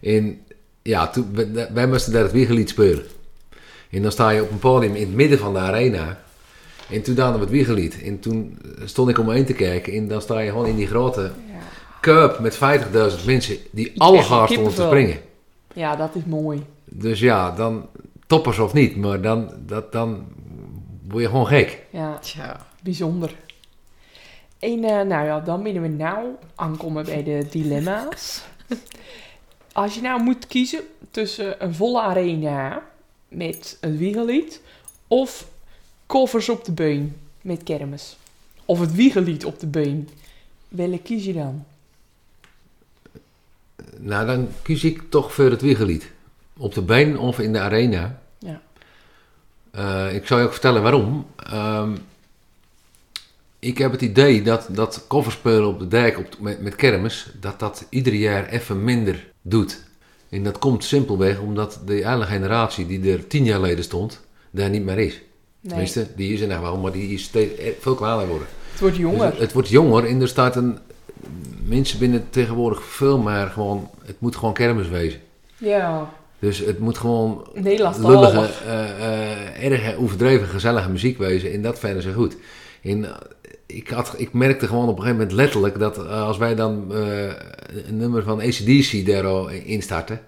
En ja, toen, wij- wij moesten daar het wiegelied spelen. En dan sta je op een podium in het midden van de arena. En toen hadden we het wiegelied. En toen stond ik om me heen te kijken. En dan sta je gewoon in die grote ja. cup met 50.000 mensen. Die allemaal wel stonden te springen. Ja, dat is mooi. Dus ja, dan toppers of niet. Maar dan, dat, dan word je gewoon gek. Ja, Tja. bijzonder. En eh, nou ja, dan willen we nou aankomen bij de dilemma's. Als je nou moet kiezen tussen een volle arena met een wiegelied of koffers op de been met kermis. Of het wiegelied op de been. Welke kies je dan? Nou, dan kies ik toch voor het wiegelied. Op de been of in de arena. Ja. Eh, ik zal je ook vertellen waarom. Ehm, ik heb het idee dat, dat kofferspelen op de dijk op, met, met kermis, dat dat ieder jaar even minder doet. En dat komt simpelweg omdat de hele generatie die er tien jaar geleden stond, daar niet meer is. Nee, Tenminste, die is er nog wel, maar die is steeds, eh, veel kleiner worden. het wordt Dus jonger. het, het wordt jonger en er staat een... Mensen binnen tegenwoordig veel meer gewoon... Het moet gewoon kermis wezen. Ja, Dus het moet gewoon Nederlands lullige, eh, eh, erg overdreven gezellige muziek wezen. En dat vinden ze goed. Eh, ik, had, ik merkte gewoon op een gegeven moment letterlijk dat eh, als wij dan eh, een nummer van ACDC daarin starten,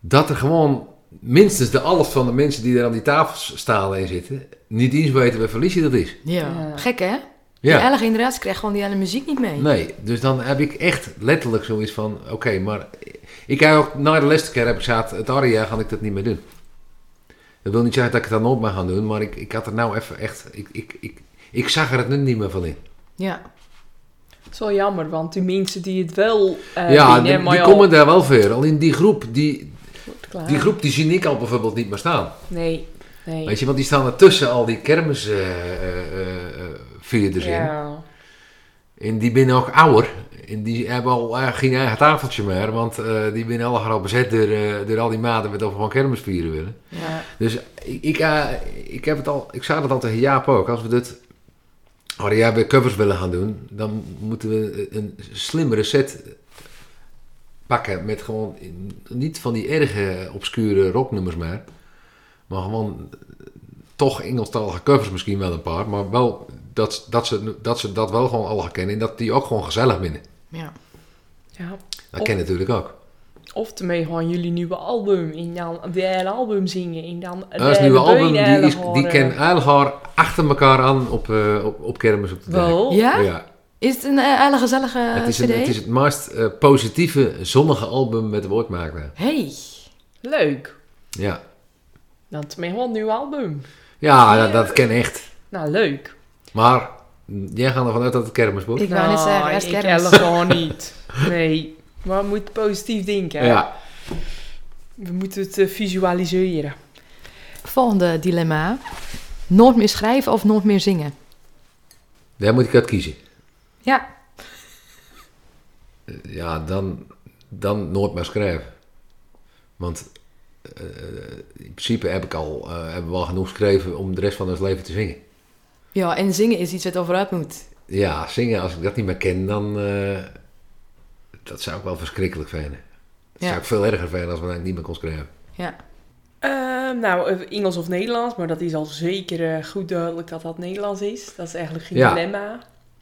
dat er gewoon minstens de helft van de mensen die er aan die tafel staan en zitten, niet eens weten wat verlies je dat is. Ja. Ja. Gek hè? Ja. Die hele generatie krijgt gewoon die hele muziek niet mee. Nee, dus dan heb ik echt letterlijk zoiets van, oké, maar ik heb ook na de laatste keer heb ik gezegd, het aria ga ik dat niet meer doen. Dat wil niet zeggen dat ik het dan nooit meer ga doen, maar ik, ik had er nou even echt, ik, ik, ik, ik zag er het nu niet meer van in. Ja. Het is wel jammer, want die mensen die het wel eh ja, die, komen daar wel voor. Alleen die groep, die, die groep die zie ik al bijvoorbeeld niet meer staan. Nee, nee. Weet je, want die staan er tussen al die kermisvierders in. ja. En die binnen ook ouder. En die hebben al eh, geen eigen tafeltje meer, want eh, die binnen allemaal al bezet door, eh, door al die maten met over gewoon kermisvieren willen. Ja. Dus ik, ik, ik heb het al, ik zei dat al tegen Jaap ook. Als we dit Aria bij covers willen gaan doen, dan moeten we een slimmere set pakken met gewoon niet van die erge obscure rocknummers meer, maar gewoon toch Engelstalige covers misschien wel een paar, maar wel dat, dat, ze, dat ze dat wel gewoon al kennen. En dat die ook gewoon gezellig vinden. Ja. Ja. Dat ken natuurlijk ook. Of ermee gewoon jullie nieuwe album en dan de hele album zingen en dan de Dat is nieuwe album, die, is, die ken eigenlijk achter elkaar aan op, eh, op, op kermis op de. Wel? Ja? Ja. Is het een eh, hele gezellige Het is, cd? een, het is het meest eh, positieve, zonnige album met woordmaker. Hey. Leuk. Ja, Dan is mij gewoon een nieuw album. ja dat, dat ken echt. Nou, leuk. Maar jij gaat ervan uit dat het kermis wordt? Ik wou net zeggen, eerst ik kermis. het gewoon niet. Nee, maar we moeten positief denken. Ja. We moeten het eh, visualiseren. Volgende dilemma. Nooit meer schrijven of nooit meer zingen? Daar moet ik uit kiezen. Ja. Eh, Ja, dan, dan nooit meer schrijven. Want eh, in principe heb ik al, eh, hebben we al genoeg geschreven om de rest van ons leven te zingen. Ja, en zingen is iets wat overuit moet. Ja, zingen, als ik dat niet meer ken, dan... eh, dat zou ik wel verschrikkelijk vinden. Dat Ja. zou ik veel erger vinden als we dat niet meer kon schrijven. Ja. Eh, nou, eh, Engels of Nederlands, maar dat is al zeker eh, goed duidelijk dat dat Nederlands is. Dat is eigenlijk geen Ja. dilemma.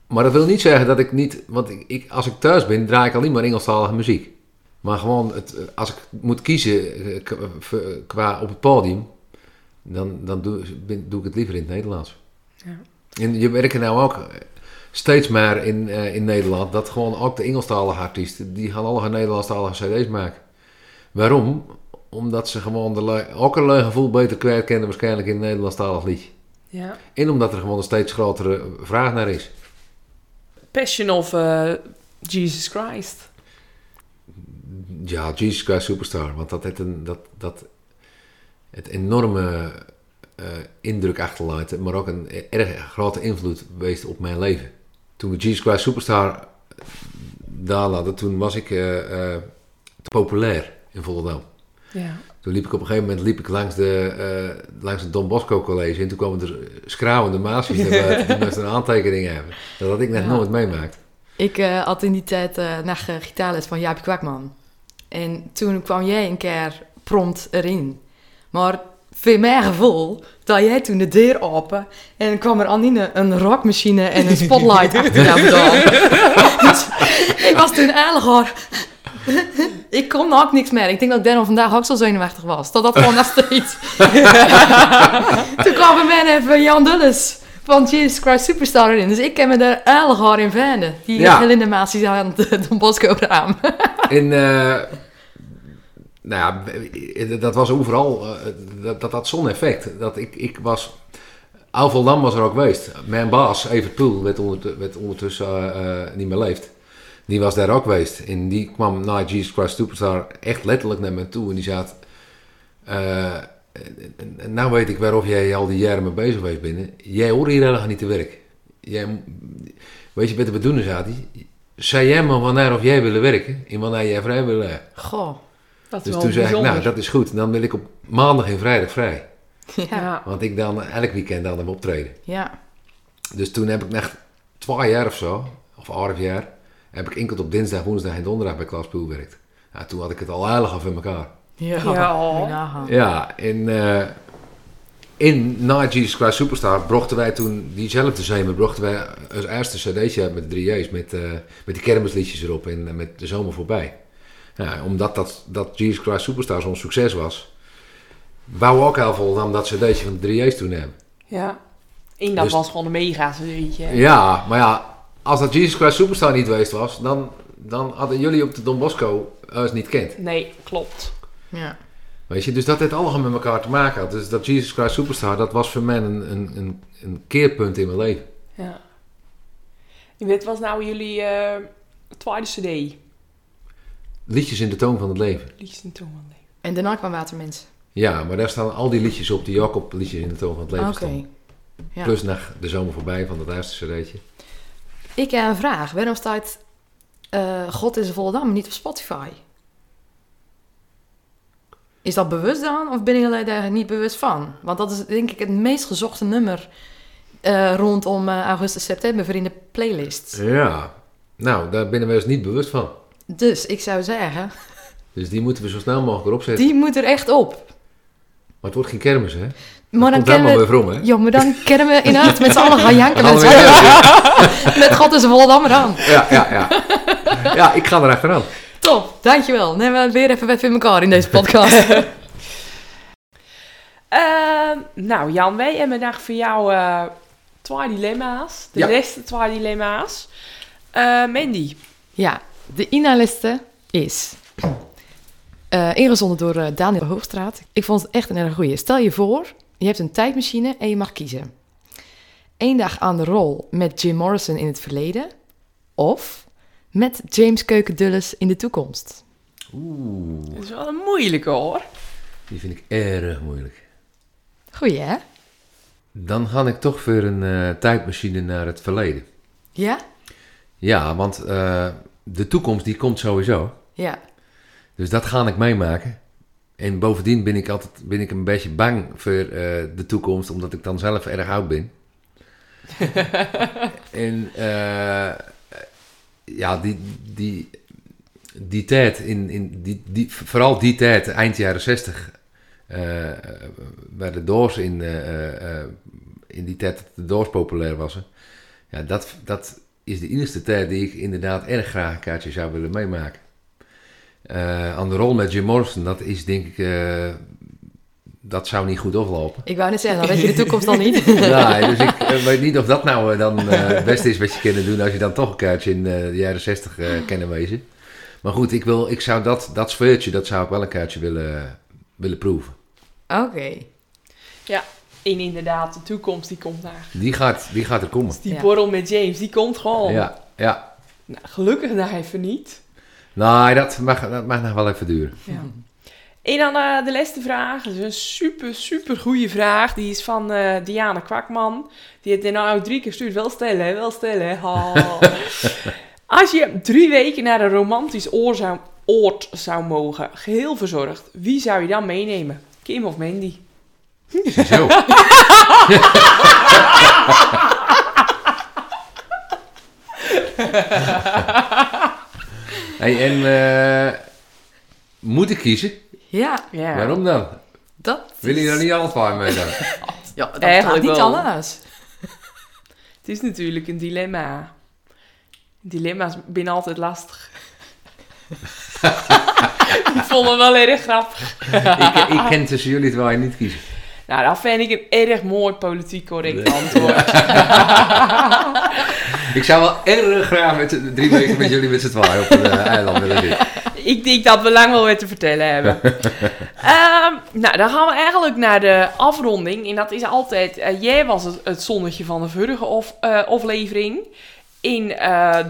Maar dat wil niet zeggen dat ik niet... Want ik, ik, als ik thuis ben, draai ik alleen maar Engelstalige muziek. Maar gewoon, het, als ik moet kiezen qua op het podium... dan, dan doe, ben- doe ik het liever in het Nederlands. Ja. En je merkt nou ook steeds meer in, eh, in Nederland... dat gewoon ook de Engelstalige artiesten... die gaan alle Nederlandstalige cd's maken. Waarom? Omdat ze gewoon de, ook een lui gevoel beter kwijt kennen... waarschijnlijk in een Nederlandstalig liedje. Ja. En omdat er gewoon een steeds grotere vraag naar is. Passion of eh, Jesus Christ. Ja, Jesus Christ Superstar. Want dat heeft een, dat, dat het enorme eh, indruk achterlaat, maar ook een erg grote invloed geweest op mijn leven. Toen we Jesus Christ Superstar daar hadden, toen was ik eh, eh, populair in Volendam. Ja. Toen liep ik op een gegeven moment liep ik langs, de, langs het Don Bosco College en toen kwamen er schrouwende maasjes naar buiten die met een aantekening hebben. Dat had ik net Ja. nooit meemaakt. Ik had in die tijd eh naar uh, gitaarles van Jaapie Kwakman. En toen kwam jij een keer prompt erin. Maar voor mijn gevoel, dat jij toen de deur open en kwam er Anine een rockmachine en een spotlight achter jou dus ik was toen eigenlijk al... ik kon ook niks meer. Ik denk dat daarom vandaag ook zo zenuwachtig was. Dat dat gewoon nog steeds... toen kwam bij mij even Jan Dulles van Jesus Christ Superstar erin. Dus ik ken me daar eigenlijk in vinden. Die Ja. Die aan het Don Bosco raam. En eh, nou ja, dat was overal, eh, dat, dat zo'n effect. Dat ik, ik was, Al Voldam was er ook geweest. Mijn baas, Poel, werd, werd ondertussen eh, eh, niet meer leeft. Die was daar ook geweest. En die kwam na Jesus Christ Superstar echt letterlijk naar me toe. En die zei, eh, nou weet ik waarof jij al die jaren mee bezig geweest bent. Jij hoort hier helemaal niet te werk. Jij, weet je wat de bedoeling hij? Zei jij maar wanneer of jij willen werken en wanneer jij vrij wil. Goh. Dat Dus toen zei ik, nou dat is goed. Dan wil ik op maandag en vrijdag vrij. Ja. Want ik dan elk weekend dan hem optreden. ja. Dus toen heb ik echt twee jaar of zo, of half jaar, heb ik enkel op dinsdag, woensdag en donderdag bij Klaas Poel gewerkt. Nou, toen had ik het al heilig af in elkaar. Ja. Ja. Ja, en eh, in na Jesus Christ Superstar brachten wij toen diezelfde zomer brachten wij als eerste cd'tje uit met de drie J's met, eh, met die kermisliedjes erop en eh, met de zomer voorbij. Ja, omdat dat, dat Jesus Christ Superstar zo'n succes was, wou ook heel veel dan dat cd'tje van de drie J's toen hebben. ja. En dat Dus- was gewoon een mega weet je. Ja, maar ja, als dat Jesus Christ Superstar niet geweest was, dan, dan hadden jullie op de Don Bosco ons niet kent. Nee, klopt. Ja. Weet je, dus dat het allemaal met elkaar te maken had. Dus dat Jesus Christ Superstar, dat was voor mij een, een, een, een keerpunt in mijn leven. Ja. En Wat was nou jullie eh, tweede cd? Liedjes in de toon van het leven. Liedjes in Toon van Leven. En daarna kwam Watermens. Ja, maar daar staan al die liedjes op die ook op liedjes in de toon van het leven Oké. staan. Ja. Plus naar de zomer voorbij van dat eerste cd'tje. Ik heb een vraag. Waarom staat eh, God is een Volendam niet op Spotify? Is dat bewust dan? Of ben je daar niet bewust van? Want dat is denk ik het meest gezochte nummer eh, rondom eh, augustus, september voor in de playlist. Ja, nou, daar ben we dus niet bewust van. Dus ik zou zeggen, Dus die moeten we zo snel mogelijk erop zetten. die moet er echt op. Maar het wordt geen kermis, hè? Maar dan kennen we... vrom, hè? Ja, maar dan kennen we inderdaad met z'n allen gaan janken. Met, met God is Volendammer aan. Ja, ja, ja. Ja, ik ga er achteraan. Top, dankjewel. Dan hebben we weer even wat in elkaar in deze podcast. Ehm, nou, Jan, wij hebben vandaag voor jou eh twee dilemma's. De Ja. laatste twee dilemma's. Eh, Mandy. ja, de INA-liste is eh, ingezonden door eh, Daniel Hoogstraat. Ik vond het echt een erg goeie. Stel je voor, je hebt een tijdmachine en je mag kiezen. Eén dag aan de rol met Jim Morrison in het verleden. Of met James Keukendulles in de toekomst. Oeh, Dat is wel een moeilijke hoor. die vind ik erg moeilijk. Goeie, hè? Dan ga ik toch voor een eh, tijdmachine naar het verleden. Ja? Ja, want eh, de toekomst die komt sowieso. Ja. Dus dat ga ik meemaken. En bovendien ben ik altijd ben ik een beetje bang voor eh, de toekomst, omdat ik dan zelf erg oud ben. en eh, ja, die, die, die tijd, in, in die, die, vooral die tijd, eind jaren zestig, eh waar de Doors in, in die tijd dat de Doors populair was. Ja, dat, dat is de enige tijd die ik inderdaad erg graag een kaartje zou willen meemaken. Eh, aan de rol met Jim Morrison, dat is denk ik, eh, dat zou niet goed aflopen. Ik wou net zeggen, dan weet je de toekomst dan niet. nee, dus ik eh, weet niet of dat nou dan eh, het beste is wat je kunnen doen als je dan toch een kaartje in eh, de jaren 60 eh kennen wezen. Maar goed, ik, wil, ik zou dat, dat sfeertje, dat zou ik wel een kaartje willen, willen proeven. Oké. En inderdaad, de toekomst die komt naar. Die gaat, die gaat er komen. Dus die Ja. borrel met James, die komt gewoon. Ja, ja. Nou, gelukkig nog even niet. Nou, dat mag, dat mag nog wel even duren. Ja. En dan eh, de laatste vraag. Dat is een super, super goede vraag. Die is van eh, Diana Kwakman. Die heeft nou drie keer stuurt. Wel stellen, hè, wel stellen. Als je drie weken naar een romantisch oor zou, oord zou mogen, geheel verzorgd, wie zou je dan meenemen? Kim of Mandy? Zo. hey, en eh, moet ik kiezen? Ja, Ja. Waarom dan? dat Wil je is- er niet alle twee mee dan? Ja, dat Eigenlijk gaat niet wel. anders. Het is natuurlijk een dilemma. Dilemma's zijn altijd lastig. ik vond hem wel erg grappig. ik, ik ken tussen jullie terwijl je niet kiezen. Nou, dat vind ik een erg mooi politiek correct antwoord. Ik zou wel erg graag met drie weken met jullie met z'n tweeën op een eh, eiland willen zitten. ik denk dat we lang wel wat te vertellen hebben. Ehm, nou, dan gaan we eigenlijk naar de afronding. En dat is altijd... eh, jij was het, het zonnetje van de vorige of, eh, aflevering. In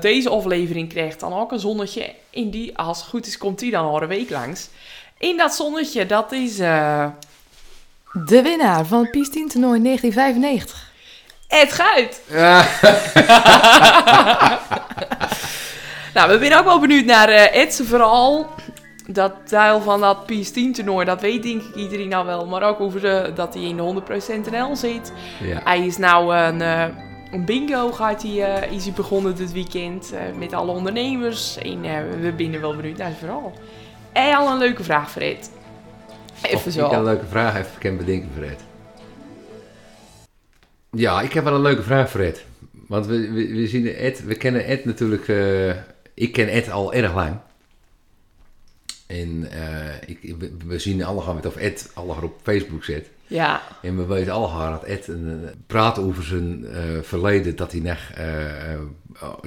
deze aflevering krijgt dan ook een zonnetje. In die, als het goed is, komt die dan al een week langs. In dat zonnetje, dat is... eh, De winnaar van het Peace toernooi 1995. Ed Guit. Ja. Nou, we zijn ook wel benieuwd naar eh Ed's verhaal. Dat deel van dat Peace 10 toernooi, dat weet denk ik iedereen nou wel. Maar ook over de, dat hij in de 100% NL zit. ja. Hij is nou een, eh, een bingo gaat hij, eh, is hij begonnen dit weekend eh, met alle ondernemers. En eh, we zijn wel benieuwd naar zijn verhaal. En al een leuke vraag voor Ed. Of Even ik zo. een leuke vraag even kan bedenken, Fred. Ja, ik heb wel een leuke vraag, Fred. Want we, we, we zien Ed, we kennen Ed natuurlijk. eh, ik ken Ed al erg lang. En eh, ik, we, zien allemaal met of Ed allemaal op Facebook zit. Ja, En we weten allemaal dat Ed een, eh, praat over zijn verleden. Dat hij,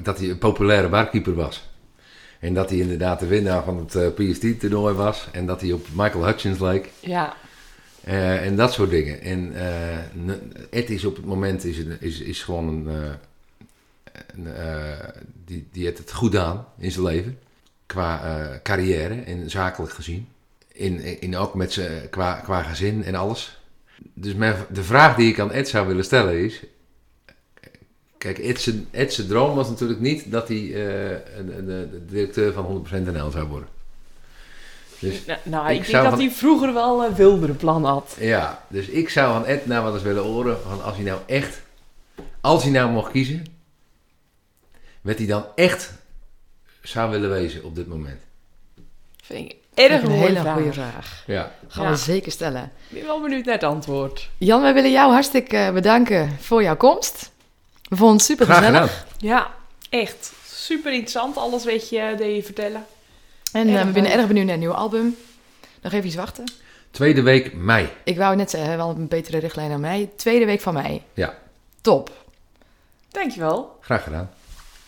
dat hij een populaire barkeeper was. En dat hij inderdaad de winnaar van het eh, PST-toernooi was. En dat hij op Michael Hutchins leek. ja, Eh, en dat soort dingen. En eh, Ed is op het moment is, is, is gewoon een. eh, een, eh, die, die heeft het goed aan in zijn leven. Qua eh, carrière en zakelijk gezien. In, in ook met zijn, qua, qua gezin en alles. Dus mijn, de vraag die ik aan Ed zou willen stellen is. Kijk, Ed zijn, Ed zijn droom was natuurlijk niet dat hij eh, een- een- de directeur van 100% NL zou worden. Dus nou, nou, Ik ik, denk dat van- hij vroeger wel een wildere plan had. Ja, dus ik zou van Ed nou wat eens willen horen van als hij nou echt, als hij nou mocht kiezen, wat hij dan echt zou willen wezen op dit moment. Vind ik Erg een hele vraag. goede vraag. Ja. Gaan Ja. we zeker stellen. Ik ben wel benieuwd naar het antwoord. Jan, wij willen jou hartstikke bedanken voor jouw komst. We vonden het super Graag gezellig. gedaan. Ja, echt. Super interessant. Alles weet je, deed je vertellen. En eh, we zijn erg benieuwd naar een nieuw album. Nog even iets wachten. Tweede week mei. Ik wou net zeggen, wel een betere richtlijn dan mij. Tweede week van mei. Ja. Top. Dankjewel. Graag gedaan.